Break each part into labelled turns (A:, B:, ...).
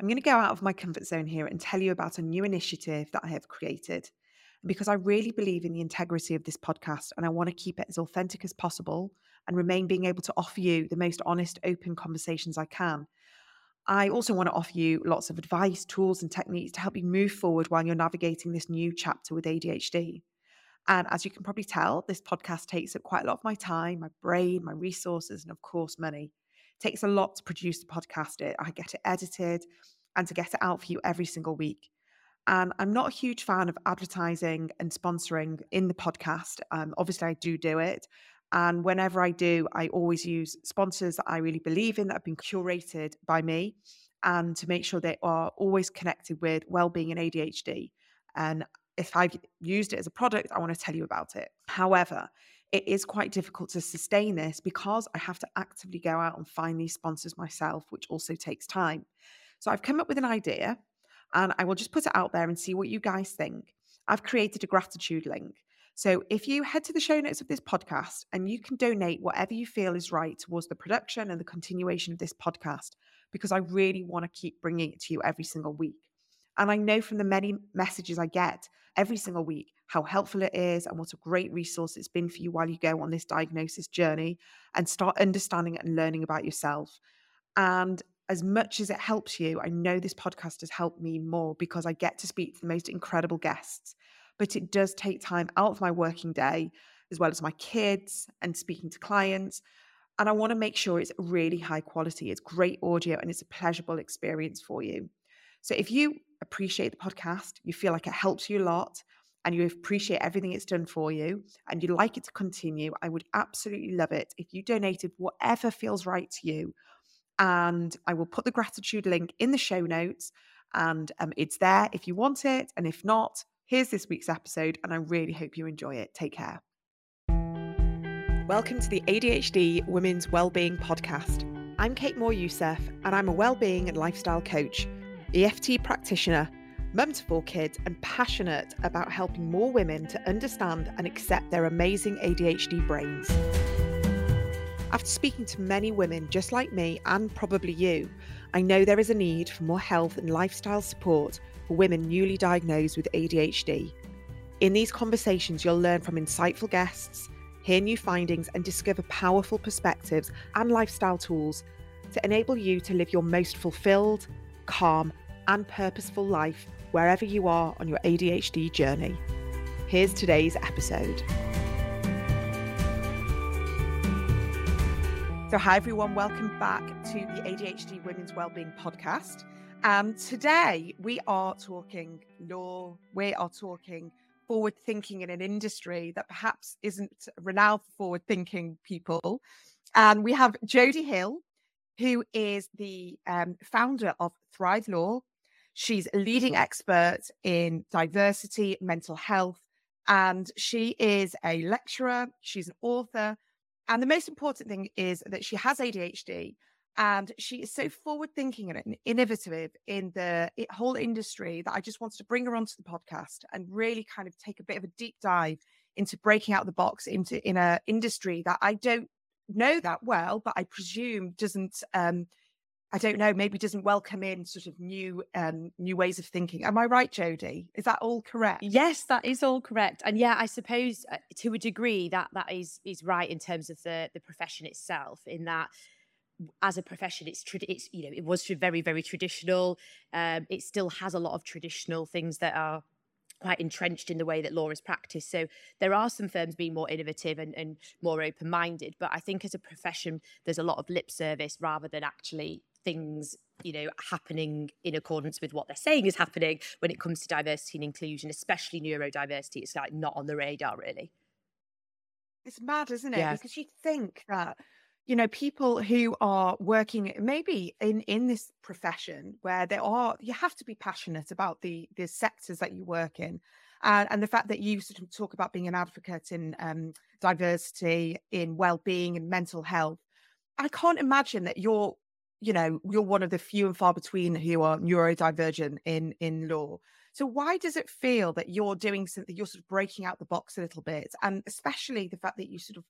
A: I'm going to go out of my comfort zone here and tell you about a new initiative that I have created. Because I really believe in the integrity of this podcast and I want to keep it as authentic as possible and remain being able to offer you the most honest, open conversations I can. I also want to offer you lots of advice, tools, and techniques to help you move forward while you're navigating this new chapter with ADHD. And as you can probably tell, this podcast takes up quite a lot of my time, my brain, my resources, and of course, money. Takes a lot to produce the podcast. It, I get it edited and to get it out for you every single week. And I'm not a huge fan of advertising and sponsoring in the podcast. Um, obviously, I do do it. And whenever I do, I always use sponsors that I really believe in that have been curated by me and to make sure they are always connected with well-being and ADHD. And if I've used it as a product, I want to tell you about it. However, it is quite difficult to sustain this because I have to actively go out and find these sponsors myself, which also takes time. So I've come up with an idea and I will just put it out there and see what you guys think. I've created a gratitude link. So if you head to the show notes of this podcast and you can donate whatever you feel is right towards the production and the continuation of this podcast, because I really want to keep bringing it to you every single week. And I know from the many messages I get every single week how helpful it is and what a great resource it's been for you while you go on this diagnosis journey and start understanding and learning about yourself. And as much as it helps you, I know this podcast has helped me more because I get to speak to the most incredible guests. But it does take time out of my working day, as well as my kids and speaking to clients. And I want to make sure it's really high quality, it's great audio, and it's a pleasurable experience for you. So if you appreciate the podcast, you feel like it helps you a lot, and you appreciate everything it's done for you, and you'd like it to continue, I would absolutely love it if you donated whatever feels right to you. And I will put the gratitude link in the show notes, and um, it's there if you want it. And if not, here's this week's episode, and I really hope you enjoy it. Take care. Welcome to the ADHD Women's Wellbeing Podcast. I'm Kate Moore Youssef, and I'm a wellbeing and lifestyle coach EFT practitioner, mum to four kids, and passionate about helping more women to understand and accept their amazing ADHD brains. After speaking to many women just like me and probably you, I know there is a need for more health and lifestyle support for women newly diagnosed with ADHD. In these conversations, you'll learn from insightful guests, hear new findings, and discover powerful perspectives and lifestyle tools to enable you to live your most fulfilled, calm, and purposeful life wherever you are on your ADHD journey. Here's today's episode. So, hi everyone, welcome back to the ADHD Women's Wellbeing Podcast. And today we are talking law, we are talking forward thinking in an industry that perhaps isn't renowned for forward thinking people. And we have Jodie Hill, who is the um, founder of Thrive Law. She's a leading expert in diversity, mental health, and she is a lecturer, she's an author. And the most important thing is that she has ADHD and she is so forward thinking and innovative in the whole industry that I just wanted to bring her onto the podcast and really kind of take a bit of a deep dive into breaking out the box into in a industry that I don't know that well, but I presume doesn't um, I don't know, maybe doesn't welcome in sort of new um new ways of thinking. Am I right, Jodie? Is that all correct?
B: Yes, that is all correct. And yeah, I suppose uh, to a degree that that is is right in terms of the the profession itself in that as a profession it's it's you know it was very very traditional um it still has a lot of traditional things that are quite entrenched in the way that law is practiced. So there are some firms being more innovative and, and more open minded. But I think as a profession, there's a lot of lip service rather than actually things you know happening in accordance with what they're saying is happening when it comes to diversity and inclusion especially neurodiversity. It's like not on the radar really.
A: It's mad isn't it? Yeah. because you think that you know people who are working maybe in in this profession where there are you have to be passionate about the the sectors that you work in and, and the fact that you sort of talk about being an advocate in um, diversity in well-being and mental health i can't imagine that you're you know you're one of the few and far between who are neurodivergent in in law. So why does it feel that you're doing something you're sort of breaking out the box a little bit? And especially the fact that you sort of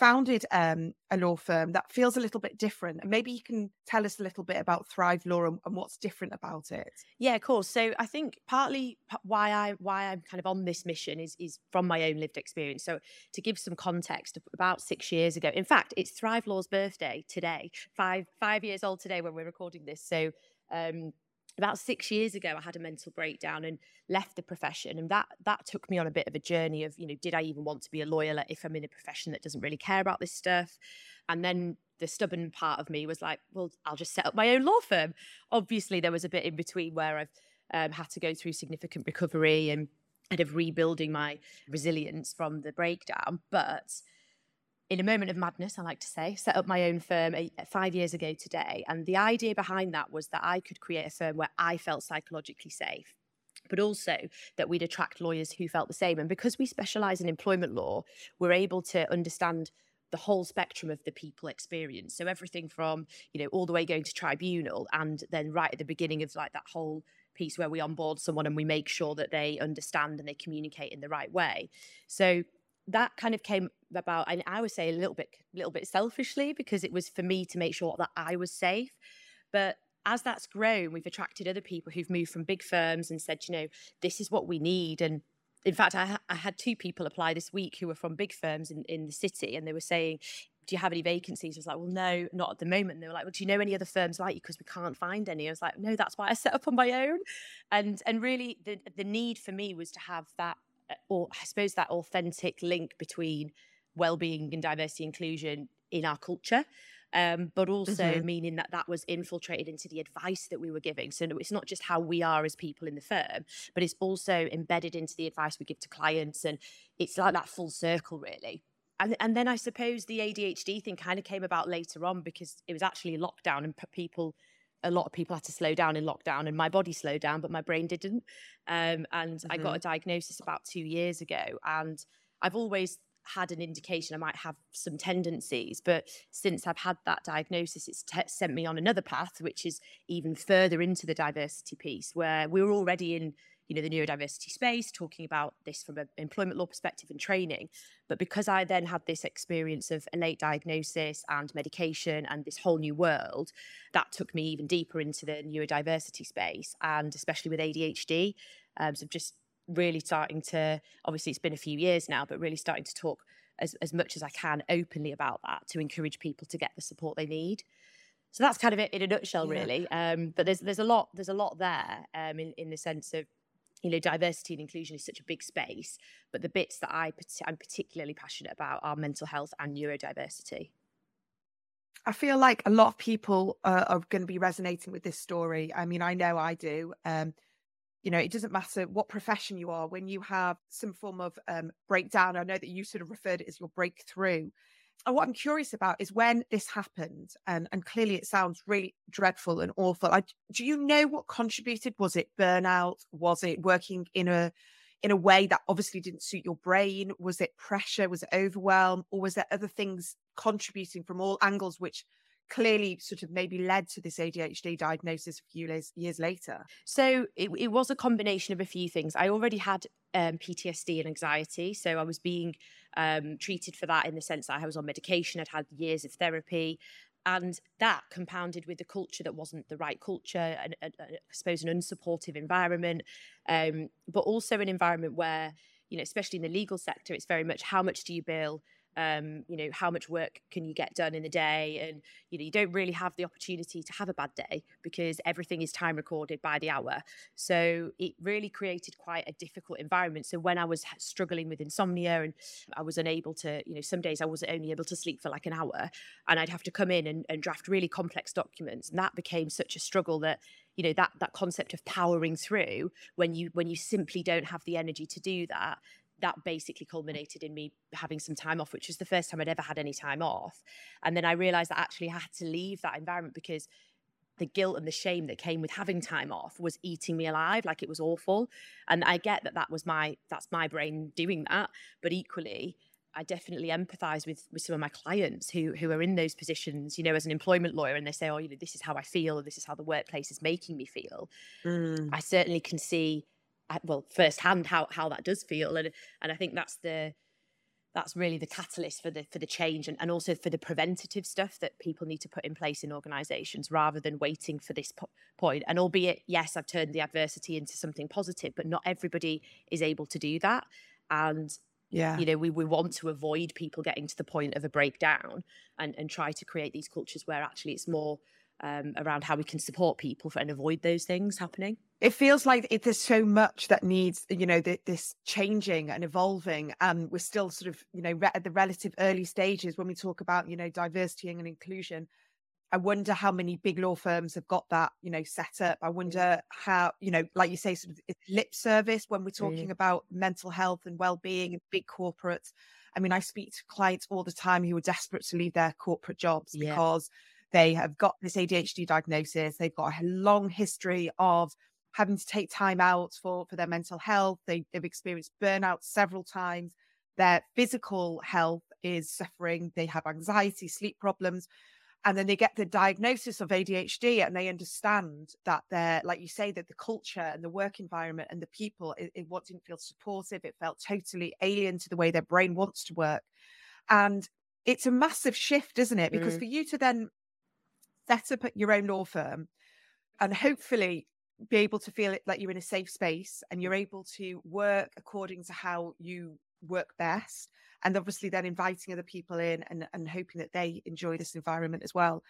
A: founded um, a law firm that feels a little bit different. And maybe you can tell us a little bit about Thrive Law and, and what's different about it.
B: Yeah, of course. So I think partly why I why I'm kind of on this mission is is from my own lived experience. So to give some context, about six years ago, in fact, it's Thrive Law's birthday today, five five years old today when we're recording this. So um, about six years ago i had a mental breakdown and left the profession and that that took me on a bit of a journey of you know did i even want to be a lawyer? If i'm in a profession that doesn't really care about this stuff. And then the stubborn part of me was like well i'll just set up my own law firm. Obviously there was a bit in between where i've um, had to go through significant recovery and kind of rebuilding my resilience from the breakdown but in a moment of madness, I like to say, set up my own firm eight, five years ago today. And the idea behind that was that I could create a firm where I felt psychologically safe but also that we'd attract lawyers who felt the same. And because we specialize in employment law, we're able to understand the whole spectrum of the people experience. So everything from, you know, all the way going to tribunal and then right at the beginning of like that whole piece where we onboard someone and we make sure that they understand and they communicate in the right way. So that kind of came about and i would say a little bit little bit selfishly because it was for me to make sure that i was safe but as that's grown we've attracted other people who've moved from big firms and said you know this is what we need and in fact i, I had two people apply this week who were from big firms in, in the city and they were saying do you have any vacancies? I was like, well, no, not at the moment. And they were like, well, do you know any other firms like you? Because we can't find any. I was like, no, that's why I set up on my own. And and really, the the need for me was to have that or I suppose that authentic link between well-being and diversity inclusion in our culture. Um, but also mm-hmm. meaning that that was infiltrated into the advice that we were giving. So it's not just how we are as people in the firm, but it's also embedded into the advice we give to clients, and it's like that full circle, really. And, and then I suppose the ADHD thing kind of came about later on because it was actually lockdown and people a lot of people had to slow down in lockdown and my body slowed down but my brain didn't um, and mm-hmm. i got a mm-hmm. diagnosis about two years ago and i've always had an indication i might have some tendencies but since i've had that diagnosis it's t- sent me on another path which is even further into the diversity piece where we're already in you know the neurodiversity space talking about this from an employment law perspective and training. But because i then had this experience of a late diagnosis and medication and this whole new world that took me even deeper into the neurodiversity space and especially with adhd um, so just really starting to obviously it's been a few years now but really starting to talk as, as much as i can openly about that to encourage people to get the support they need. So that's kind of it in a nutshell really. Yeah. um, but there's there's a lot there's a lot there um, in, in the sense of you know, diversity and inclusion is such a big space, but the bits that I I'm particularly passionate about are mental health and neurodiversity.
A: I feel like a lot of people uh, are going to be resonating with this story. I mean, I know I do. Um, you know, it doesn't matter what profession you are, when you have some form of um, breakdown, I know that you sort of referred it as your breakthrough and what I'm curious about is when this happened, and and clearly it sounds really dreadful and awful. I, do you know what contributed? Was it burnout? Was it working in a in a way that obviously didn't suit your brain? Was it pressure? Was it overwhelm? Or was there other things contributing from all angles which clearly sort of maybe led to this ADHD diagnosis a few years, years later?
B: So it, it was a combination of a few things. I already had um, PTSD and anxiety. So I was being um, treated for that in the sense that I was on medication, I'd had years of therapy. And that compounded with the culture that wasn't the right culture, and, I suppose an unsupportive environment, um, but also an environment where, you know, especially in the legal sector, it's very much how much do you bill, um, you know, how much work can you get done in a day? And, you know, you don't really have the opportunity to have a bad day because everything is time recorded by the hour. So it really created quite a difficult environment. So when I was struggling with insomnia and I was unable to, you know, some days I was only able to sleep for like an hour and I'd have to come in and, and draft really complex documents. And that became such a struggle that, you know that that concept of powering through when you when you simply don't have the energy to do that that basically culminated in me having some time off, which was the first time I'd ever had any time off. And then I realized that actually I had to leave that environment because the guilt and the shame that came with having time off was eating me alive like it was awful and i get that that was my that's my brain doing that but equally I definitely empathize with with some of my clients who who are in those positions, you know, as an employment lawyer, and they say, "Oh, you know, this is how I feel, or this is how the workplace is making me feel." Mm. I certainly can see well firsthand how how that does feel and and I think that's the that's really the catalyst for the for the change and, and also for the preventative stuff that people need to put in place in organizations rather than waiting for this po- point. And albeit yes i've turned the adversity into something positive but not everybody is able to do that. And yeah. you know we, we want to avoid people getting to the point of a breakdown and and try to create these cultures where actually it's more um, around how we can support people and avoid those things happening.
A: It feels like it, there's so much that needs you know the, this changing and evolving and we're still sort of you know re- at the relative early stages when we talk about you know diversity and inclusion. I wonder how many big law firms have got that you know set up. I wonder how you know like you say sort of lip service when we're talking mm. about mental health and well-being and big corporates. I mean i speak to clients all the time who are desperate to leave their corporate jobs yeah. because they have got this adhd diagnosis they've got a long history of having to take time out for for their mental health. They, they've experienced burnout several times. Their physical health is suffering. They have anxiety, sleep problems. And then they get the diagnosis of ADHD and they understand that they're, like you say, that the culture and the work environment and the people, it, it what didn't feel supportive. It felt totally alien to the way their brain wants to work. And it's a massive shift, isn't it? Because mm. for you to then set up your own law firm and hopefully be able to feel it like you're in a safe space and you're able to work according to how you work best. And obviously then inviting other people in and, and hoping that they enjoy this environment as well.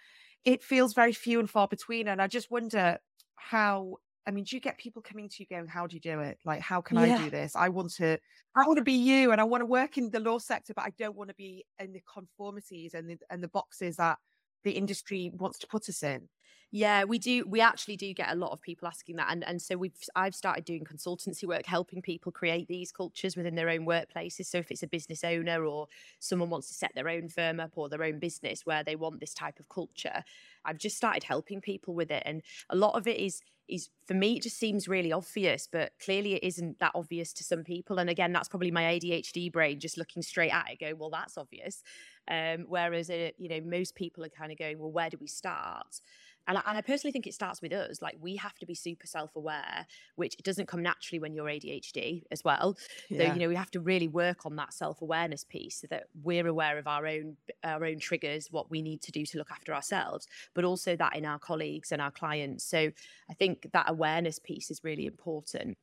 A: It feels very few and far between. And i just wonder how i mean do you get people coming to you going how do you do it? Like how can yeah. i do this? I want to i want to be you and i want to work in the law sector but i don't want to be in the conformities and the, and the boxes that the industry wants to put us in
B: yeah, we do. We actually do get a lot of people asking that, and and so we've I've started doing consultancy work, helping people create these cultures within their own workplaces. So if it's a business owner or someone wants to set their own firm up or their own business where they want this type of culture, I've just started helping people with it, and a lot of it is is for me it just seems really obvious but clearly it isn't that obvious to some people and again that's probably my adhd brain just looking straight at it going well that's obvious. Um, whereas uh, you know most people are kind of going well where do we start and I, and I personally think it starts with us. Like we have to be super self-aware, which doesn't come naturally when you're ADHD as well. Yeah. So you know we have to really work on that self-awareness piece so that we're aware of our own our own triggers, what we need to do to look after ourselves, but also that in our colleagues and our clients. So I think that awareness piece is really important.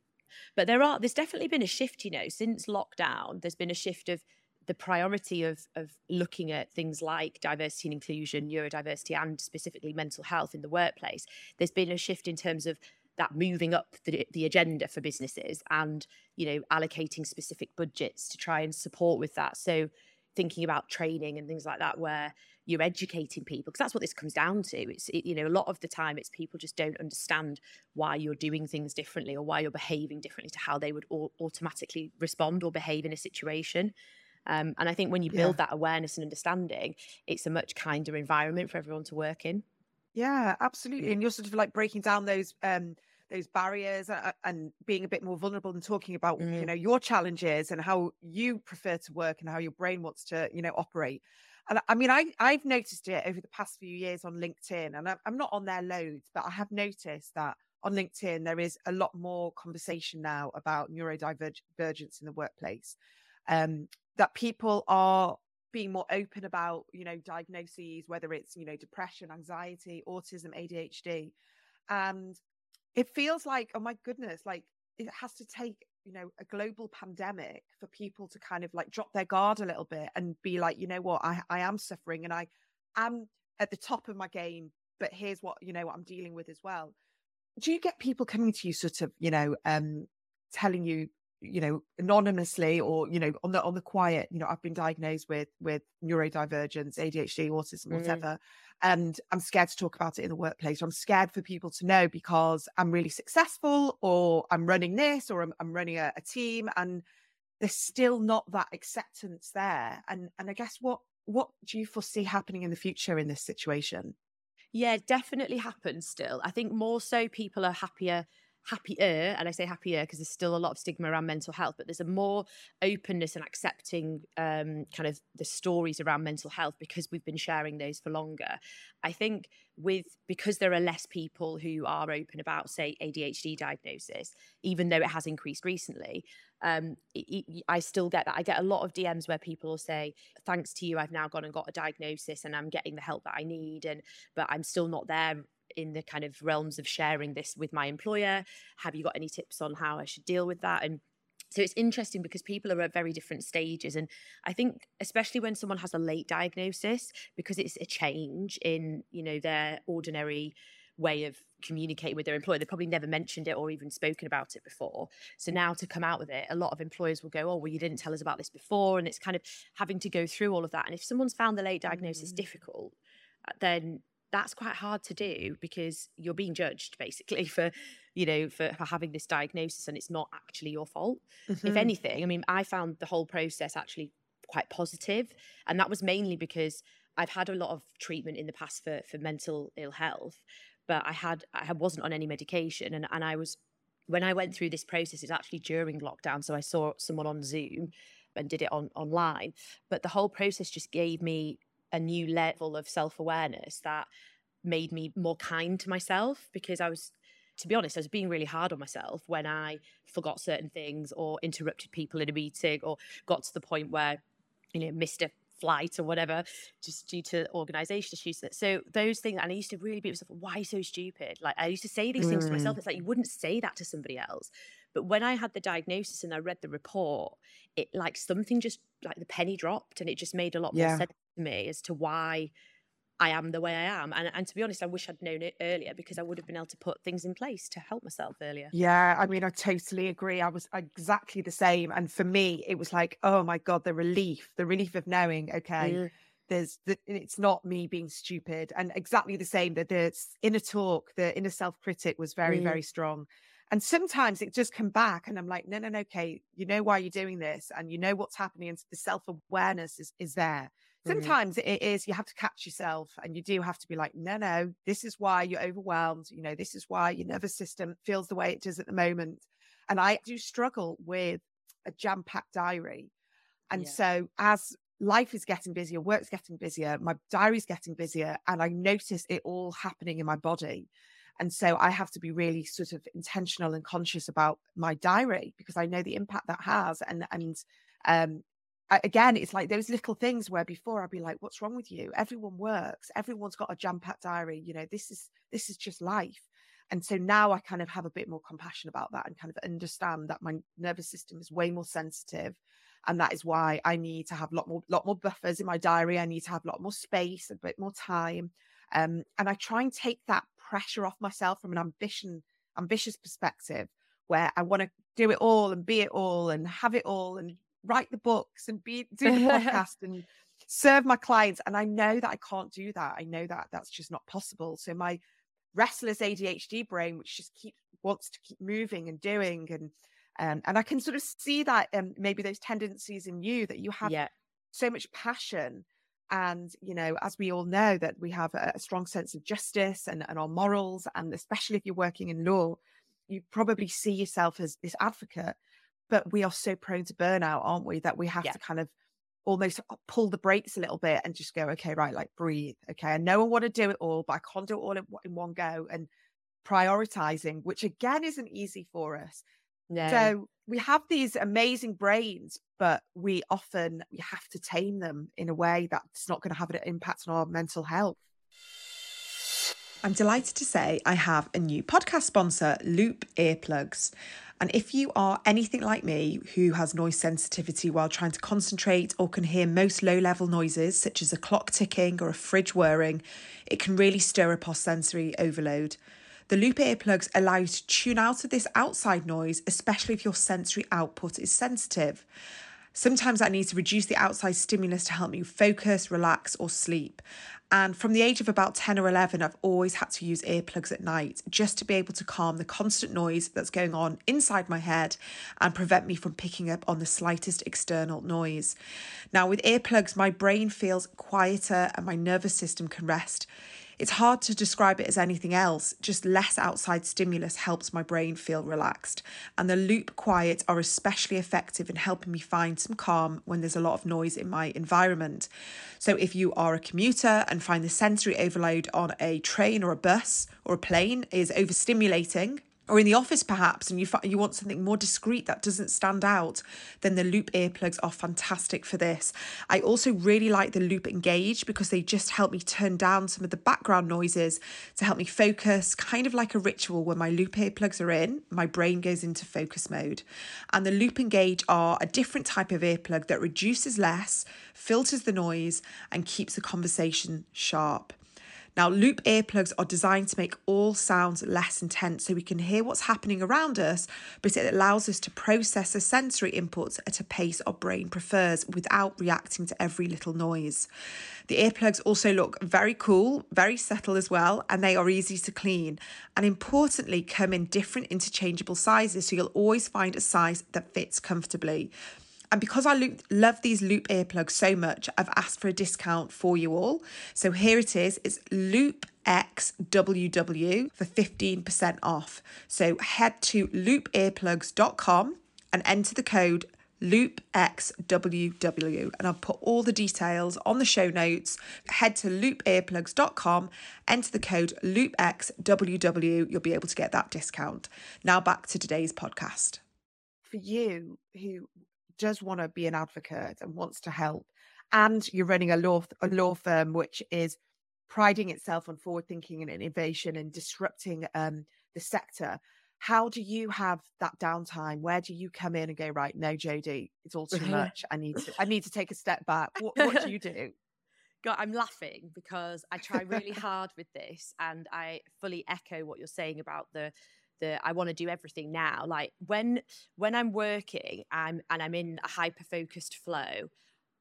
B: But there are there's definitely been a shift, you know, since lockdown. There's been a shift of the priority of of looking at things like diversity and inclusion, neurodiversity, and specifically mental health in the workplace, there's been a shift in terms of that moving up the, the agenda for businesses and you know allocating specific budgets to try and support with that. So thinking about training and things like that, where you're educating people because that's what this comes down to it's it, you know a lot of the time it's people just don't understand why you're doing things differently or why you're behaving differently to how they would automatically respond or behave in a situation um, and I think when you build yeah. that awareness and understanding, it's a much kinder environment for everyone to work in.
A: Yeah, absolutely. And you're sort of like breaking down those um, those barriers uh, and being a bit more vulnerable and talking about mm. you know your challenges and how you prefer to work and how your brain wants to you know operate. And I mean, I I've noticed it over the past few years on LinkedIn, and I'm not on there loads, but I have noticed that on LinkedIn there is a lot more conversation now about neurodivergence in the workplace. Um, that people are being more open about you know diagnoses whether it's you know depression anxiety autism adhd and it feels like oh my goodness like it has to take you know a global pandemic for people to kind of like drop their guard a little bit and be like you know what? I, I am suffering and i am at the top of my game but here's what you know what i'm dealing with as well. Do you get people coming to you sort of you know um telling you you know anonymously or you know on the on the quiet you know i've been diagnosed with with neurodivergence adhd autism mm. whatever and i'm scared to talk about it in the workplace. I'm scared for people to know because i'm really successful or i'm running this or i'm, I'm running a, a team and there's still not that acceptance there and and i guess what what do you foresee happening in the future in this situation?
B: Yeah definitely happens still. I think more so people are happier happier and i say happier because there's still a lot of stigma around mental health but there's a more openness and accepting um, kind of the stories around mental health because we've been sharing those for longer i think with because there are less people who are open about say adhd diagnosis even though it has increased recently um, it, it, I still get that. I get a lot of DMs where people will say, "Thanks to you, I've now gone and got a diagnosis, and I'm getting the help that I need." And but I'm still not there in the kind of realms of sharing this with my employer? Have you got any tips on how I should deal with that? And so it's interesting because people are at very different stages. And I think, especially when someone has a late diagnosis, because it's a change in, you know, their ordinary way of communicating with their employer. They probably never mentioned it or even spoken about it before. So now to come out with it, a lot of employers will go, Oh, well, you didn't tell us about this before. And it's kind of having to go through all of that. And if someone's found the late diagnosis mm. difficult, uh, then that's quite hard to do because you're being judged basically for you know for, for having this diagnosis and it's not actually your fault mm-hmm. if anything i mean i found the whole process actually quite positive and that was mainly because i've had a lot of treatment in the past for for mental ill health but i had i wasn't on any medication and, and i was when i went through this process it's actually during lockdown so i saw someone on zoom and did it on online but the whole process just gave me a new level of self awareness that made me more kind to myself because I was, to be honest, I was being really hard on myself when I forgot certain things or interrupted people in a meeting or got to the point where, you know, missed a flight or whatever just due to organization issues so those things and i used to really beat myself why so stupid like i used to say these things to myself mm. it's like you wouldn't say that to somebody else but when i had the diagnosis and i read the report it like something just like the penny dropped and it just made a lot yeah. more sense me as to why I am the way I am. And, and to be honest, I wish I'd known it earlier because I would have been able to put things in place to help myself earlier.
A: Yeah, I mean, I totally agree. I was exactly the same. And for me, it was like, oh my God, the relief, the relief of knowing, okay, mm. there's the, it's not me being stupid. And exactly the same that the inner talk, the inner self critic was very, mm. very strong. And sometimes it just come back and I'm like, no, no, no, okay, you know why you're doing this and you know what's happening. And the self awareness is, is there. Sometimes mm. it is you have to catch yourself and you do have to be like, no, no, this is why you're overwhelmed. You know, this is why your nervous system feels the way it does at the moment. And I do struggle with a jam packed diary. And yeah. so as life is getting busier, work's getting busier, my diary's getting busier, and I notice it all happening in my body. And so I have to be really sort of intentional and conscious about my diary because I know the impact that has. And and um, again, it's like those little things where before I'd be like, "What's wrong with you? Everyone works. Everyone's got a jam-packed diary. You know, this is this is just life." And so now I kind of have a bit more compassion about that and kind of understand that my nervous system is way more sensitive, and that is why I need to have a lot more lot more buffers in my diary. I need to have a lot more space, a bit more time, um, and I try and take that pressure off myself from an ambition ambitious perspective, where I want to do it all and be it all and have it all and write the books and be do the podcast and serve my clients. And I know that I can't do that. I know that that's just not possible. So my restless ADHD brain, which just keeps wants to keep moving and doing and um, and I can sort of see that um, maybe those tendencies in you that you have yeah. so much passion and you know as we all know that we have a, a strong sense of justice and, and our morals and especially if you're working in law you probably see yourself as this advocate but we are so prone to burnout, aren't we? That we have yeah. to kind of almost pull the brakes a little bit and just go, okay, right, like breathe. Okay, I know I want to do it all, but I can't do it all in, in one go. And prioritizing, which again isn't easy for us. No. So we have these amazing brains, but we often we have to tame them in a way that's not going to have an impact on our mental health. I'm delighted to say I have a new podcast sponsor, Loop Earplugs. And if you are anything like me who has noise sensitivity while trying to concentrate or can hear most low level noises, such as a clock ticking or a fridge whirring, it can really stir up our sensory overload. The Loop earplugs allow you to tune out of this outside noise, especially if your sensory output is sensitive. Sometimes I need to reduce the outside stimulus to help me focus, relax, or sleep. And from the age of about 10 or 11, I've always had to use earplugs at night just to be able to calm the constant noise that's going on inside my head and prevent me from picking up on the slightest external noise. Now, with earplugs, my brain feels quieter and my nervous system can rest. It's hard to describe it as anything else, just less outside stimulus helps my brain feel relaxed. And the loop quiet are especially effective in helping me find some calm when there's a lot of noise in my environment. So if you are a commuter and find the sensory overload on a train or a bus or a plane is overstimulating, or in the office perhaps and you you want something more discreet that doesn't stand out then the loop earplugs are fantastic for this. I also really like the loop engage because they just help me turn down some of the background noises to help me focus kind of like a ritual when my loop earplugs are in my brain goes into focus mode. And the loop engage are a different type of earplug that reduces less filters the noise and keeps the conversation sharp now, loop earplugs are designed to make all sounds less intense so we can hear what's happening around us, but it allows us to process the sensory inputs at a pace our brain prefers without reacting to every little noise. The earplugs also look very cool, very subtle as well, and they are easy to clean. And importantly, come in different interchangeable sizes, so you'll always find a size that fits comfortably. And because I loop, love these loop earplugs so much, I've asked for a discount for you all. So here it is. It's Loop XWW for 15% off. So head to loopearplugs.com and enter the code loopxww and I'll put all the details on the show notes. Head to loopearplugs.com, enter the code loopxww, you'll be able to get that discount. Now back to today's podcast. For you who does want to be an advocate and wants to help, and you're running a law a law firm which is priding itself on forward thinking and innovation and disrupting um, the sector. How do you have that downtime? Where do you come in and go right? No, Jodie, it's all too much. I need to. I need to take a step back. What, what do you do?
B: God, I'm laughing because I try really hard with this, and I fully echo what you're saying about the that I want to do everything now. Like when when I'm working, I'm and I'm in a hyper focused flow.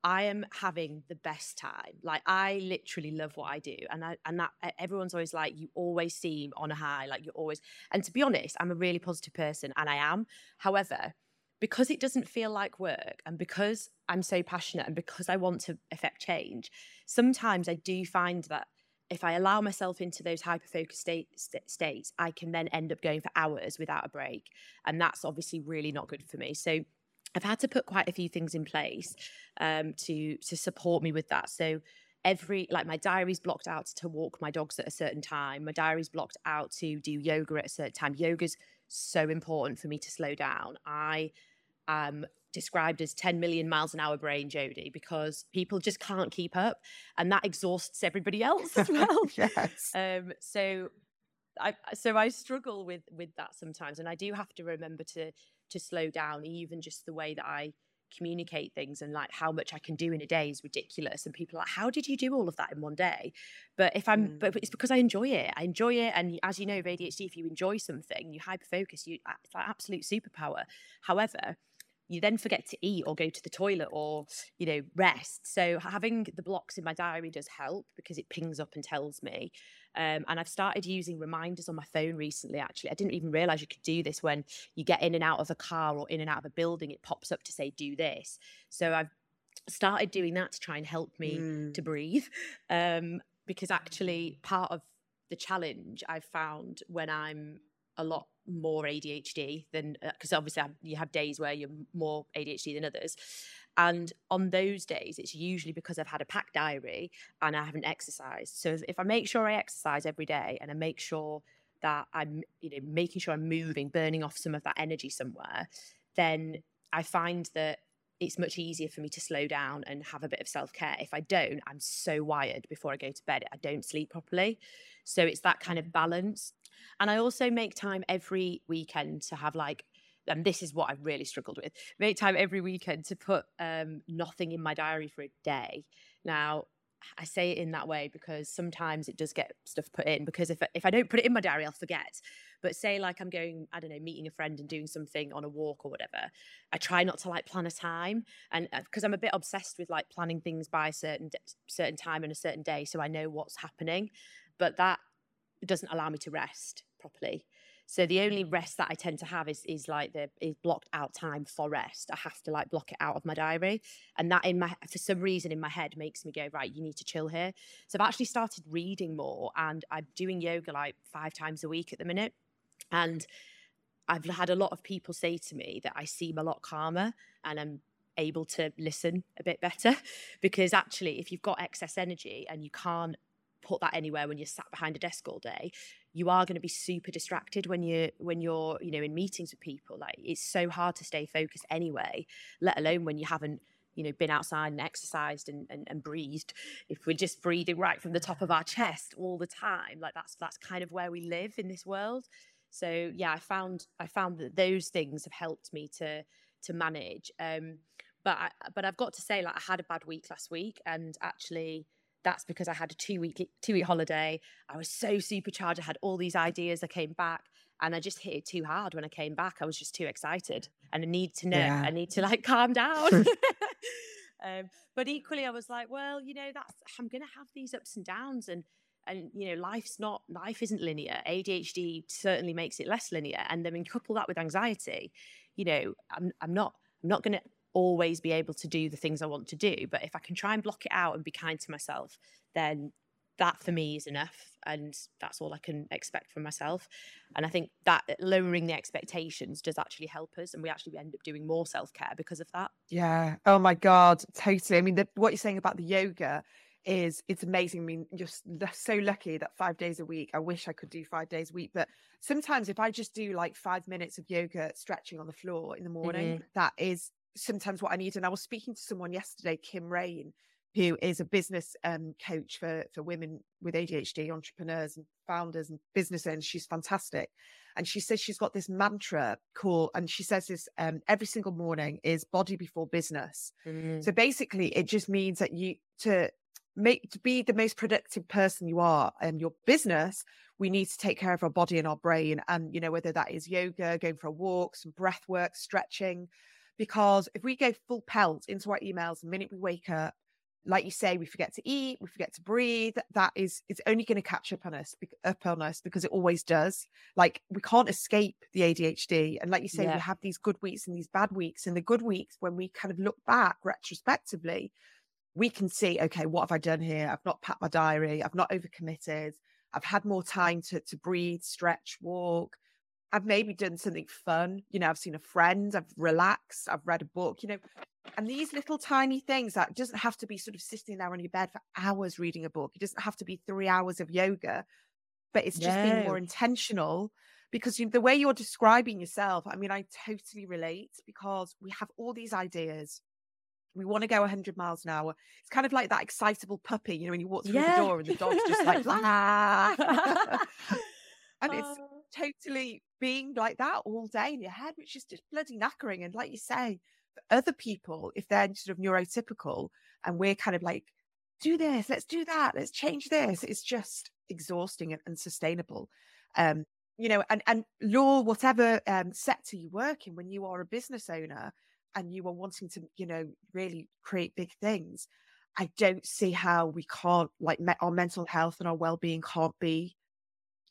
B: I am having the best time. Like I literally love what I do, and I and that everyone's always like, you always seem on a high. Like you're always. And to be honest, I'm a really positive person, and I am. However, because it doesn't feel like work, and because I'm so passionate, and because I want to affect change, sometimes I do find that if I allow myself into those hyper focused state, st- states, I can then end up going for hours without a break. And that's obviously really not good for me. So I've had to put quite a few things in place um, to to support me with that. So every like my diary's blocked out to walk my dogs at a certain time. My diary's blocked out to do yoga at a certain time. Yoga's so important for me to slow down. I am described as 10 million miles an hour brain, Jodie, because people just can't keep up and that exhausts everybody else as well.
A: yes.
B: Um, so I so I struggle with with that sometimes and I do have to remember to to slow down even just the way that I communicate things and like how much I can do in a day is ridiculous and people are like how did you do all of that in one day but if I'm mm. but it's because I enjoy it I enjoy it and as you know ADHD if you enjoy something you hyper focus you it's like absolute superpower however you then forget to eat or go to the toilet or you know rest. So having the blocks in my diary does help because it pings up and tells me. Um, and i've started using reminders on my phone recently actually. I didn't even realize you could do this when you get in and out of a car or in and out of a building it pops up to say do this. So i've started doing that to try and help me mm. to breathe. Um, because actually part of the challenge i've found when i'm a lot more ADHD than because uh, obviously you have days where you're more ADHD than others. And on those days, it's usually because I've had a packed diary and I haven't exercised. So if I make sure I exercise every day and I make sure that I'm, you know, making sure I'm moving, burning off some of that energy somewhere, then I find that it's much easier for me to slow down and have a bit of self care. If I don't, I'm so wired before I go to bed, I don't sleep properly. So it's that kind of balance. And I also make time every weekend to have like, and this is what I've really struggled with, make time every weekend to put um, nothing in my diary for a day. Now, I say it in that way because sometimes it does get stuff put in because if if I don't put it in my diary, I'll forget. But say like I'm going, I don't know, meeting a friend and doing something on a walk or whatever, I try not to like plan a time, and because uh, I'm a bit obsessed with like planning things by a certain certain time and a certain day, so I know what's happening. But that doesn't allow me to rest properly. So the only rest that I tend to have is is like the is blocked out time for rest. I have to like block it out of my diary, and that in my for some reason in my head makes me go right. You need to chill here. So I've actually started reading more, and I'm doing yoga like five times a week at the minute, and I've had a lot of people say to me that I seem a lot calmer and I'm able to listen a bit better because actually if you've got excess energy and you can't put that anywhere when you're sat behind a desk all day you are going to be super distracted when you're when you're you know in meetings with people. Like it's so hard to stay focused anyway let alone when you haven't you know been outside and exercised and, and, and breathed. If we're just breathing right from the top of our chest all the time like that's that's kind of where we live in this world. So yeah i found i found that those things have helped me to to manage. Um but I, but i've got to say like i had a bad week last week and actually that's because I had a two week two week holiday. I was so supercharged. I had all these ideas. I came back and I just hit it too hard when I came back. I was just too excited and I need to know. Yeah. I need to like calm down. um, but equally, I was like, well, you know, that's I'm going to have these ups and downs and and you know life's not life isn't linear adhd certainly makes it less linear and then couple that with anxiety you know i'm, I'm not i'm not going to always be able to do the things I want to do. But if I can try and block it out and be kind to myself, then that for me is enough. And that's all I can expect from myself. And I think that lowering the expectations does actually help us. And we actually end up doing more self care because of that.
A: Yeah. Oh my God. Totally. I mean, the, what you're saying about the yoga is it's amazing. I mean, you're so lucky that five days a week. I wish I could do five days a week, but sometimes if I just do like five minutes of yoga stretching on the floor in the morning, mm-hmm. that is sometimes what I need. And I was speaking to someone yesterday, Kim Rain, who is a business um, coach for for women with ADHD, entrepreneurs and founders and business owners. She's fantastic, and she says she's got this mantra called, and she says this um, every single morning is body before business. Mm-hmm. So basically, it just means that you to make to be the most productive person you are in your business we need to take care of our body and our brain and you know whether that is yoga going for a walk some breath work stretching because if we go full pelt into our emails the minute we wake up, like you say, we forget to eat, we forget to breathe. That is, it's only going to catch up on us, up on us because it always does. Like we can't escape the ADHD. And like you say, yeah. we have these good weeks and these bad weeks. And the good weeks, when we kind of look back retrospectively, we can see, okay, what have I done here? I've not packed my diary. I've not overcommitted. I've had more time to to breathe, stretch, walk. I've maybe done something fun. You know, I've seen a friend, I've relaxed, I've read a book, you know, and these little tiny things that doesn't have to be sort of sitting there on your bed for hours reading a book. It doesn't have to be three hours of yoga, but it's just being more intentional because you, the way you're describing yourself, I mean, I totally relate because we have all these ideas. We want to go 100 miles an hour. It's kind of like that excitable puppy, you know, when you walk through yeah. the door and the dog's just like, ah. and it's totally being like that all day in your head, which is just bloody knackering. And like you say, other people, if they're sort of neurotypical and we're kind of like, do this, let's do that, let's change this, it's just exhausting and unsustainable. Um, you know, and and law, whatever um, sector you work in, when you are a business owner and you are wanting to, you know, really create big things, I don't see how we can't like me- our mental health and our well-being can't be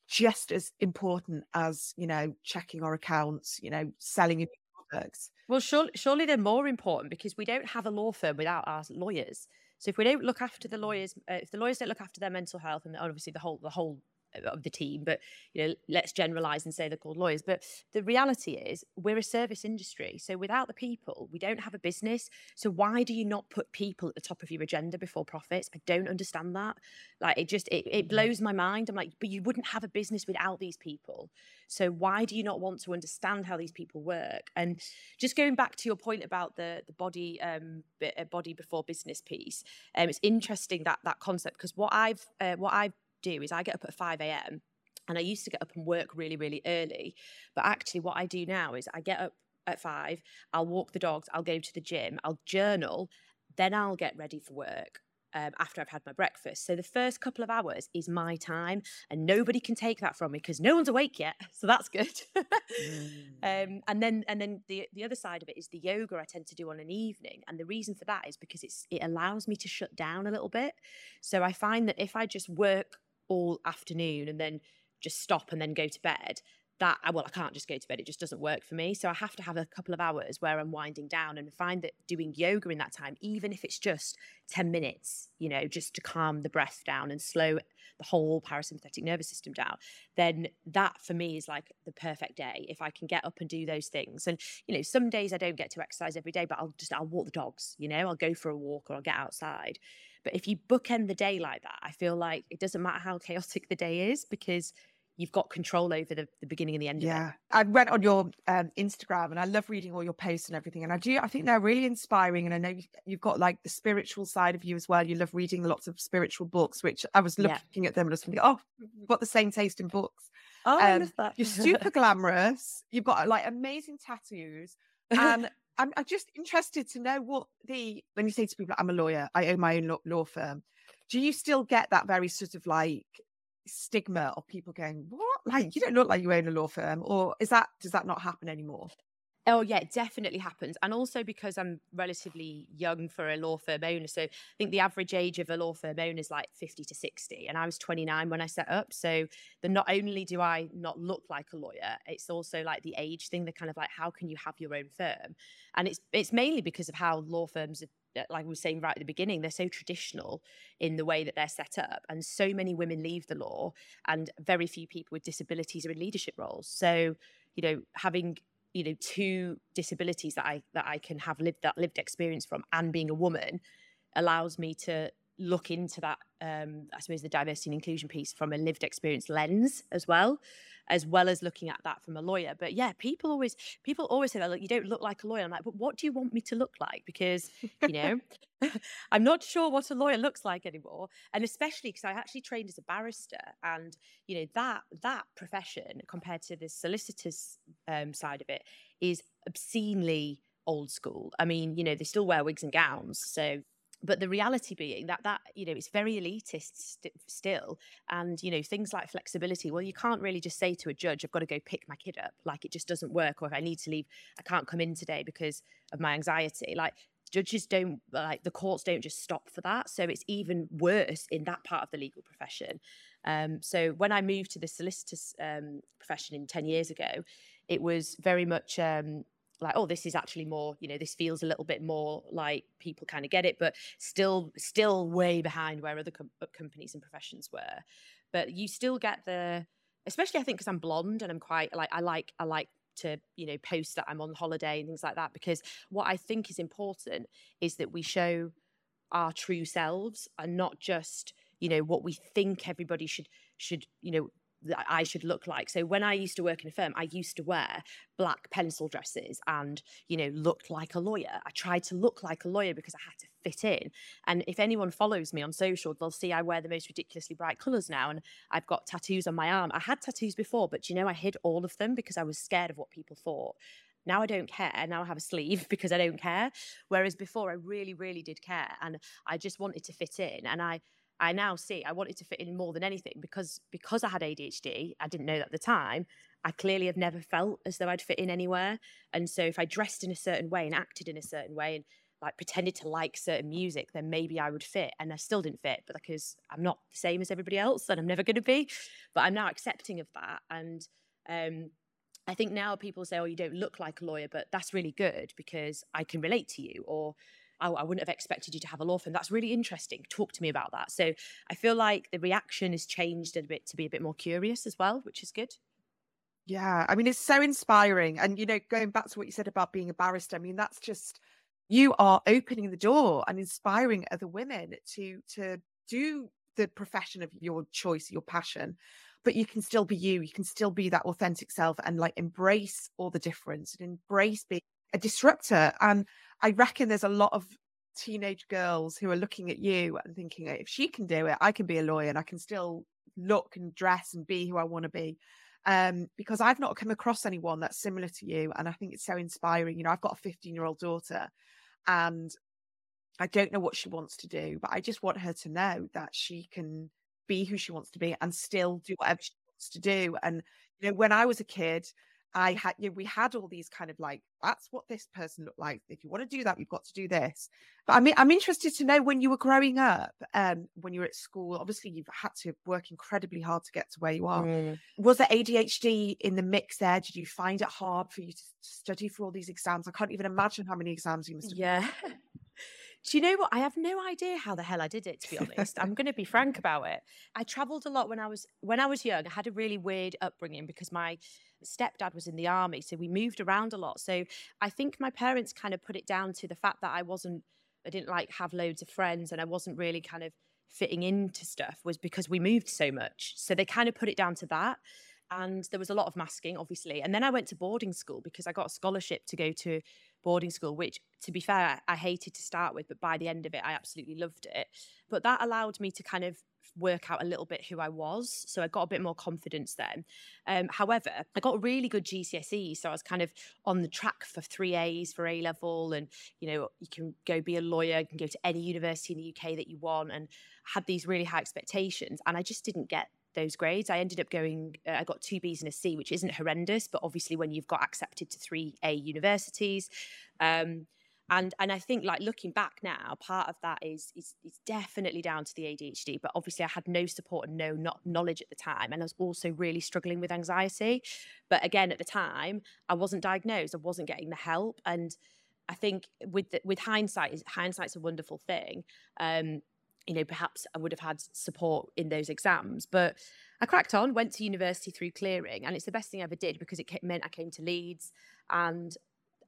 A: just as important as you know checking our accounts you know selling your products.
B: Well surely, surely they're more important because we don't have a law firm without our lawyers. So if we don't look after the lawyers uh, if the lawyers don't look after their mental health and obviously the whole the whole of the team, but you know, let's generalize and say they're called lawyers. But the reality is, we're a service industry. So without the people, we don't have a business. So why do you not put people at the top of your agenda before profits? I don't understand that. Like it just it, it mm-hmm. blows my mind. I'm like, but you wouldn't have a business without these people. So why do you not want to understand how these people work? And just going back to your point about the the body um uh, body before business piece, um, it's interesting that that concept because what I've uh, what I've do is I get up at 5 a.m. and I used to get up and work really, really early. But actually, what I do now is I get up at five, I'll walk the dogs, I'll go to the gym, I'll journal, then I'll get ready for work. Um, after I've had my breakfast. So the first couple of hours is my time, and nobody can take that from me because no one's awake yet. So that's good. mm. um, and then and then the the other side of it is the yoga I tend to do on an evening, and the reason for that is because it's it allows me to shut down a little bit. So I find that if I just work all afternoon and then just stop and then go to bed that well i can't just go to bed it just doesn't work for me. So i have to have a couple of hours where i'm winding down and find that doing yoga in that time even if it's just 10 minutes you know just to calm the breath down and slow the whole parasympathetic nervous system down then that for me is like the perfect day if i can get up and do those things. And you know some days i don't get to exercise every day but i'll just i'll walk the dogs you know i'll go for a walk or i'll get outside but if you bookend the day like that i feel like it doesn't matter how chaotic the day is because you've got control over the, the beginning and the end
A: yeah. I went on your um, instagram and i love reading all your posts and everything and i do i think they're really inspiring and i know you've got like the spiritual side of you as well. You love reading lots of spiritual books which i was looking yeah. at them and I was thinking oh got the same taste in books.
B: Oh um,
A: you're super glamorous. You've got like amazing tattoos and I'm, I'm just interested to know what the when you say to people i'm a lawyer i own my own law, law firm do you still get that very sort of like stigma of people going, "What? Like you don't look like you own a law firm," or is that does that not happen anymore?
B: Oh yeah, it definitely happens, and also because I'm relatively young for a law firm owner. So I think the average age of a law firm owner is like 50 to 60, and I was 29 when I set up. So the not only do I not look like a lawyer, it's also like the age thing. The kind of like how can you have your own firm, and it's it's mainly because of how law firms are uh, like we were saying right at the beginning, they're so traditional in the way that they're set up. And so many women leave the law, and very few people with disabilities are in leadership roles. So, you know, having you know two disabilities that I that I can have lived that lived experience from, and being a woman, allows me to look into that um, i suppose the diversity and inclusion piece from a lived experience lens as well as well as looking at that from a lawyer. But yeah people always people always say that look you don't look like a lawyer. I'm like but what do you want me to look like? Because you know i'm not sure what a lawyer looks like anymore. And especially because i actually trained as a barrister and you know that that profession compared to the solicitor's um, side of it is obscenely old school. I mean you know they still wear wigs and gowns so but the reality being that that you know it's very elitist st- still and you know things like flexibility well you can't really just say to a judge i've got to go pick my kid up like it just doesn't work or if i need to leave i can't come in today because of my anxiety like judges don't like the courts don't just stop for that so it's even worse in that part of the legal profession. Um, so when i moved to the solicitor's um, profession in 10 years ago it was very much um, like oh this is actually more you know this feels a little bit more like people kind of get it but still still way behind where other com- uh, companies and professions were. But you still get the especially i think because i'm blonde and i'm quite like i like i like to you know post that i'm on holiday and things like that because what i think is important is that we show our true selves and not just you know what we think everybody should should you know that I should look like. So when I used to work in a firm, I used to wear black pencil dresses and, you know, looked like a lawyer. I tried to look like a lawyer because I had to fit in. And if anyone follows me on social, they'll see I wear the most ridiculously bright colours now. And I've got tattoos on my arm. I had tattoos before, but you know, I hid all of them because I was scared of what people thought. Now I don't care. Now I have a sleeve because I don't care. Whereas before I really, really did care. And I just wanted to fit in. And I I now see I wanted to fit in more than anything because because I had ADHD, I didn't know that at the time. I clearly have never felt as though I'd fit in anywhere. And so if I dressed in a certain way and acted in a certain way and like pretended to like certain music, then maybe I would fit. And I still didn't fit, but because I'm not the same as everybody else and I'm never gonna be. But I'm now accepting of that. And um I think now people say, Oh, you don't look like a lawyer, but that's really good because I can relate to you or oh, I wouldn't have expected you to have a law firm. That's really interesting. Talk to me about that. So I feel like the reaction has changed a bit to be a bit more curious as well, which is good.
A: Yeah, I mean, it's so inspiring. And, you know, going back to what you said about being a barrister, I mean, that's just you are opening the door and inspiring other women to to do the profession of your choice, your passion. But you can still be you. You can still be that authentic self and like embrace all the difference and embrace being a disruptor. And I reckon there's a lot of teenage girls who are looking at you and thinking, if she can do it, I can be a lawyer and I can still look and dress and be who I want to be. Um, because I've not come across anyone that's similar to you. And I think it's so inspiring. You know, I've got a 15 year old daughter and I don't know what she wants to do, but I just want her to know that she can be who she wants to be and still do whatever she wants to do. And, you know, when I was a kid, I had, you know, we had all these kind of like, that's what this person looked like. If you want to do that, you've got to do this. But I mean, I'm interested to know when you were growing up, um, when you were at school, obviously you've had to work incredibly hard to get to where you are. Mm. Was there ADHD in the mix there? Did you find it hard for you to study for all these exams? I can't even imagine how many exams you must have.
B: Yeah. Do you know what? I have no idea how the hell I did it. To be honest, I'm going to be frank about it. I travelled a lot when I was when I was young. I had a really weird upbringing because my stepdad was in the army, so we moved around a lot. So I think my parents kind of put it down to the fact that I wasn't, I didn't like have loads of friends, and I wasn't really kind of fitting into stuff. Was because we moved so much. So they kind of put it down to that and there was a lot of masking obviously and then i went to boarding school because i got a scholarship to go to boarding school, which, to be fair, I hated to start with, but by the end of it, I absolutely loved it. But that allowed me to kind of work out a little bit who I was. So I got a bit more confidence then. Um, however, I got really good GCSE. So I was kind of on the track for three A's for A level. And, you know, you can go be a lawyer, you can go to any university in the UK that you want. And had these really high expectations. And I just didn't get those grades. I ended up going, uh, I got two B's and a C, which isn't horrendous, but obviously when you've got accepted to three A universities, um, and and I think like looking back now, part of that is, is is definitely down to the ADHD. But obviously, I had no support and no not knowledge at the time, and I was also really struggling with anxiety. But again, at the time, I wasn't diagnosed. I wasn't getting the help, and I think with the, with hindsight, hindsight's a wonderful thing. Um, you know, perhaps I would have had support in those exams. But I cracked on, went to university through clearing, and it's the best thing I ever did because it meant I came to Leeds and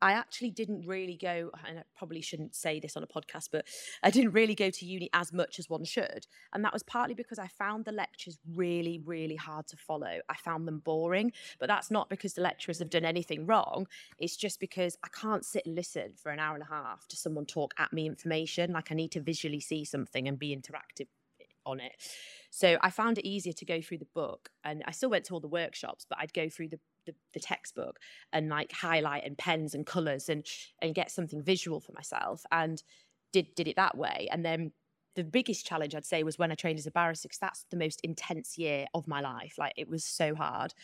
B: I actually didn't really go, and I probably shouldn't say this on a podcast, but I didn't really go to uni as much as one should. And that was partly because I found the lectures really, really hard to follow. I found them boring, but that's not because the lecturers have done anything wrong. It's just because I can't sit and listen for an hour and a half to someone talk at me information. Like I need to visually see something and be interactive on it. So I found it easier to go through the book. And I still went to all the workshops, but I'd go through the the, the textbook and like highlight and pens and colors and and get something visual for myself and did did it that way. And then the biggest challenge I'd say was when I trained as a barrister because that's the most intense year of my life. Like it was so hard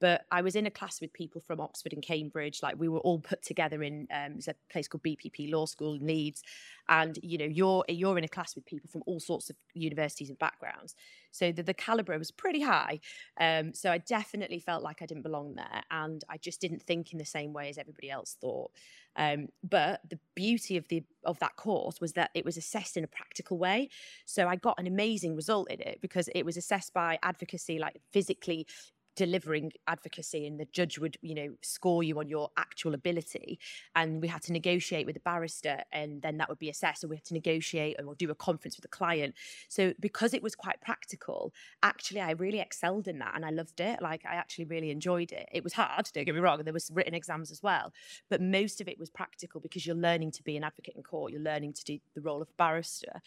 B: but I was in a class with people from Oxford and Cambridge. Like we were all put together in um, a place called BPP Law School in Leeds, and you know you're you're in a class with people from all sorts of universities and backgrounds. So the, the caliber was pretty high. Um, so I definitely felt like I didn't belong there, and I just didn't think in the same way as everybody else thought. Um, but the beauty of the of that course was that it was assessed in a practical way. So I got an amazing result in it because it was assessed by advocacy, like physically delivering advocacy and the judge would you know score you on your actual ability. And we had to negotiate with the barrister and then that would be assessed. And we had to negotiate and we'll do a conference with the client. So because it was quite practical actually i really excelled in that and i loved it. Like i actually really enjoyed it. It was hard don't get me wrong and there was written exams as well but most of it was practical because you're learning to be an advocate in court you're learning to do the role of barrister.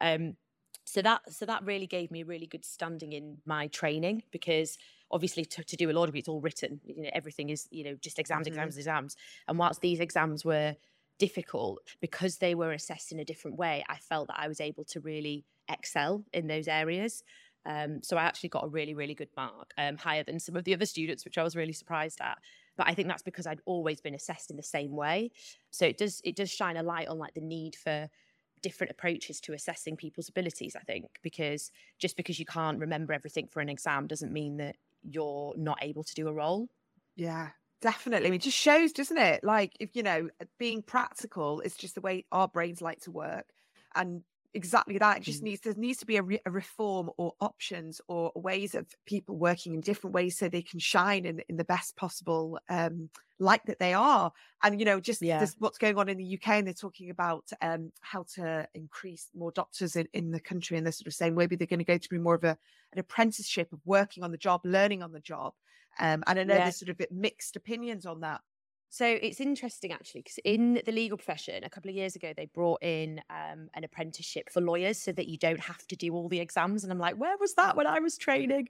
B: Um, so that so that really gave me a really good standing in my training because obviously to, to do a law degree, it's all written. You know, everything is, you know, just exams, mm-hmm. exams, exams. And whilst these exams were difficult, because they were assessed in a different way, I felt that I was able to really excel in those areas. Um, so I actually got a really, really good mark, um, higher than some of the other students, which I was really surprised at. But I think that's because I'd always been assessed in the same way. So it does it does shine a light on like the need for different approaches to assessing people's abilities. I think because just because you can't remember everything for an exam doesn't mean that you're not able to do a role.
A: Yeah, definitely. I mean, it just shows, doesn't it? Like, if you know, being practical is just the way our brains like to work. And exactly that. It just mm. needs there needs to be a, re- a, reform or options or ways of people working in different ways so they can shine in, in the best possible um, light that they are. And you know, just yeah. what's going on in the UK, and they're talking about um, how to increase more doctors in, in the country, and they're sort of saying maybe they're going to go to be more of a an apprenticeship of working on the job, learning on the job. Um, and I know yeah. there's sort of mixed opinions on that.
B: So it's interesting actually, because in the legal profession, a couple of years ago, they brought in um, an apprenticeship for lawyers so that you don't have to do all the exams. And I'm like, where was that when I was training?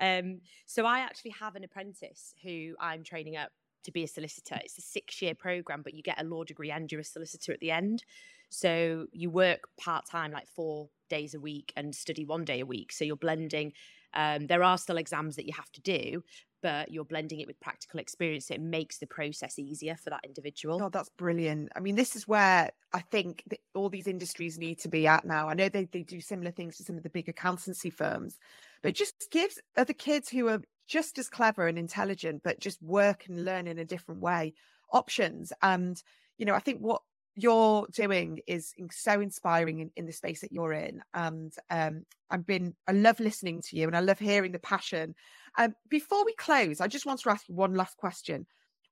B: Um, so I actually have an apprentice who I'm training up to be a solicitor. It's a six year program, but you get a law degree and you're a solicitor at the end. So you work part time, like four days a week, and study one day a week. So you're blending Um, there are still exams that you have to do, but you're blending it with practical experience. So it makes the process easier for that individual.
A: Oh, that's brilliant. I mean, this is where I think all these industries need to be at now. I know they, they do similar things to some of the big accountancy firms, but it just gives other kids who are just as clever and intelligent, but just work and learn in a different way options. And, you know, I think what you're doing is so inspiring in, in the space that you're in. And um, I've been, I love listening to you and I love hearing the passion. Um, before we close, I just want to ask you one last question.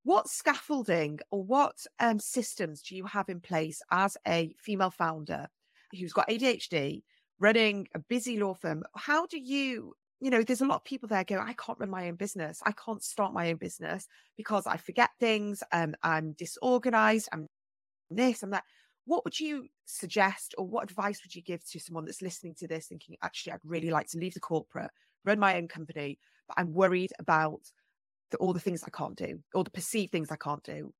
A: What scaffolding or what um, systems do you have in place as a female founder who's got ADHD, running a busy law firm? How do you you know, there's a lot of people there go, I can't run my own business. I can't start my own business because I forget things. Um, I'm disorganized. I'm this, I'm that. What would you suggest or what advice would you give to someone that's listening to this thinking, actually, I'd really like to leave the corporate, run my own company, but I'm worried about the, all the things I can't do, all the perceived things I can't do?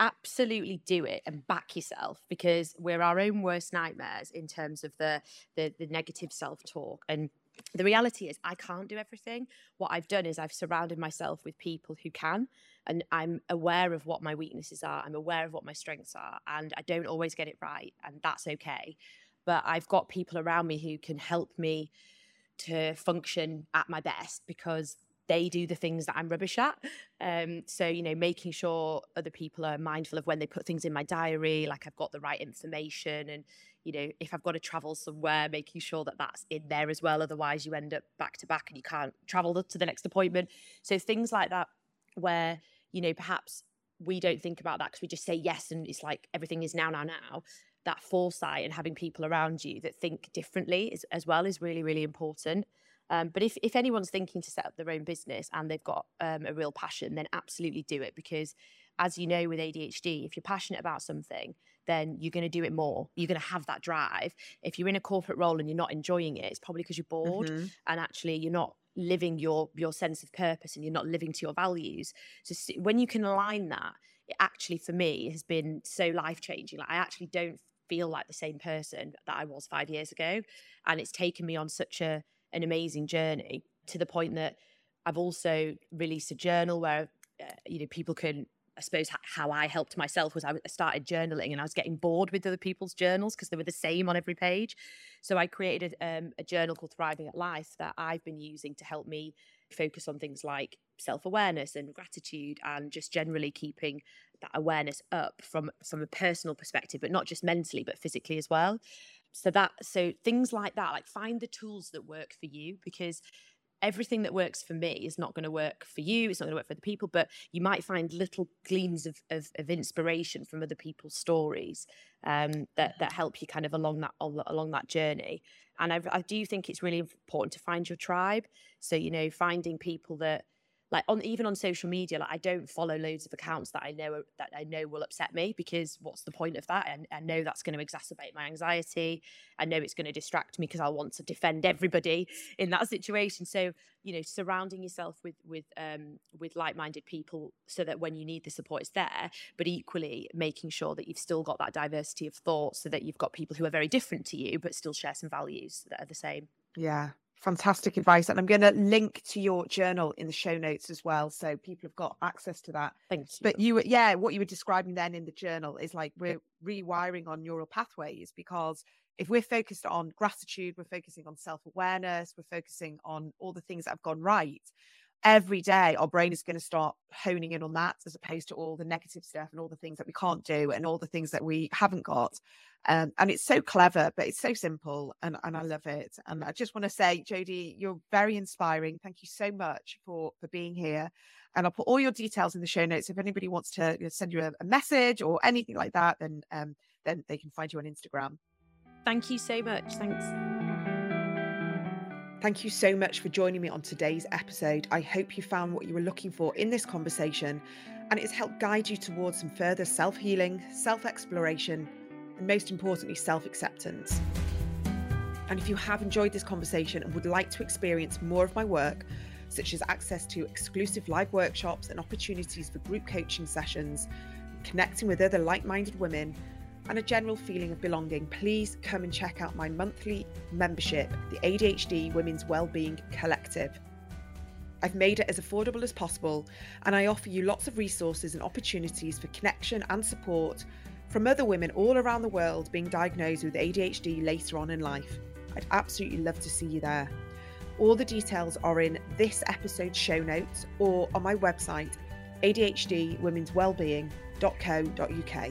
B: absolutely do it and back yourself because we're our own worst nightmares in terms of the the, the negative self-talk and the reality is i can't do everything what i've done is i've surrounded myself with people who can and i'm aware of what my weaknesses are i'm aware of what my strengths are and i don't always get it right and that's okay but i've got people around me who can help me to function at my best because they do the things that I'm rubbish at. Um, so, you know, making sure other people are mindful of when they put things in my diary, like I've got the right information. And, you know, if I've got to travel somewhere, making sure that that's in there as well. Otherwise, you end up back to back and you can't travel to the next appointment. So, things like that, where, you know, perhaps we don't think about that because we just say yes and it's like everything is now, now, now that foresight and having people around you that think differently is, as well is really, really important. Um, but if, if anyone's thinking to set up their own business and they've got um, a real passion, then absolutely do it because, as you know, with ADHD, if you're passionate about something, then you're going to do it more. You're going to have that drive. If you're in a corporate role and you're not enjoying it, it's probably because you're bored mm-hmm. and actually you're not living your your sense of purpose and you're not living to your values. So when you can align that, it actually for me has been so life changing. Like I actually don't feel like the same person that I was five years ago, and it's taken me on such a an amazing journey to the point that I've also released a journal where uh, you know people can I suppose how I helped myself was I started journaling and I was getting bored with other people's journals because they were the same on every page. So I created um, a journal called Thriving at Life that I've been using to help me focus on things like self awareness and gratitude and just generally keeping that awareness up from from a personal perspective, but not just mentally but physically as well so that so things like that like find the tools that work for you because everything that works for me is not going to work for you it's not going to work for the people but you might find little gleams of, of, of inspiration from other people's stories um, that that help you kind of along that along that journey. And I, I do think it's really important to find your tribe. So you know finding people that like on even on social media like i don't follow loads of accounts that i know that i know will upset me because what's the point of that? And i know that's going to exacerbate my anxiety. I know it's going to distract me because i want to defend everybody in that situation. So you know surrounding yourself with with um with like-minded people so that when you need the support it's there but equally making sure that you've still got that diversity of thought so that you've got people who are very different to you but still share some values that are the same.
A: Yeah fantastic advice. And I'm going to link to your journal in the show notes as well. So people have got access to that.
B: Thanks.
A: But you were, yeah, what you were describing then in the journal is like we're rewiring on neural pathways because if we're focused on gratitude, we're focusing on self awareness, we're focusing on all the things that have gone right. Every day, our brain is going to start honing in on that as opposed to all the negative stuff and all the things that we can't do and all the things that we haven't got. Um, and it's so clever, but it's so simple, and, and I love it. And I just want to say, Jodie, you're very inspiring. Thank you so much for for being here. And I'll put all your details in the show notes. If anybody wants to send you a, a, message or anything like that, then um, then they can find you on Instagram.
B: Thank you so much. Thanks.
A: Thank you so much for joining me on today's episode. I hope you found what you were looking for in this conversation and it's helped guide you towards some further self healing, self exploration, and most importantly, self acceptance. And if you have enjoyed this conversation and would like to experience more of my work, such as access to exclusive live workshops and opportunities for group coaching sessions, connecting with other like minded women, and a general feeling of belonging, please come and check out my monthly membership, the ADHD Women's Wellbeing Collective. I've made it as affordable as possible, and I offer you lots of resources and opportunities for connection and support from other women all around the world being diagnosed with ADHD later on in life. I'd absolutely love to see you there. All the details are in this episode's show notes or on my website, adhdwomenswellbeing.co.uk.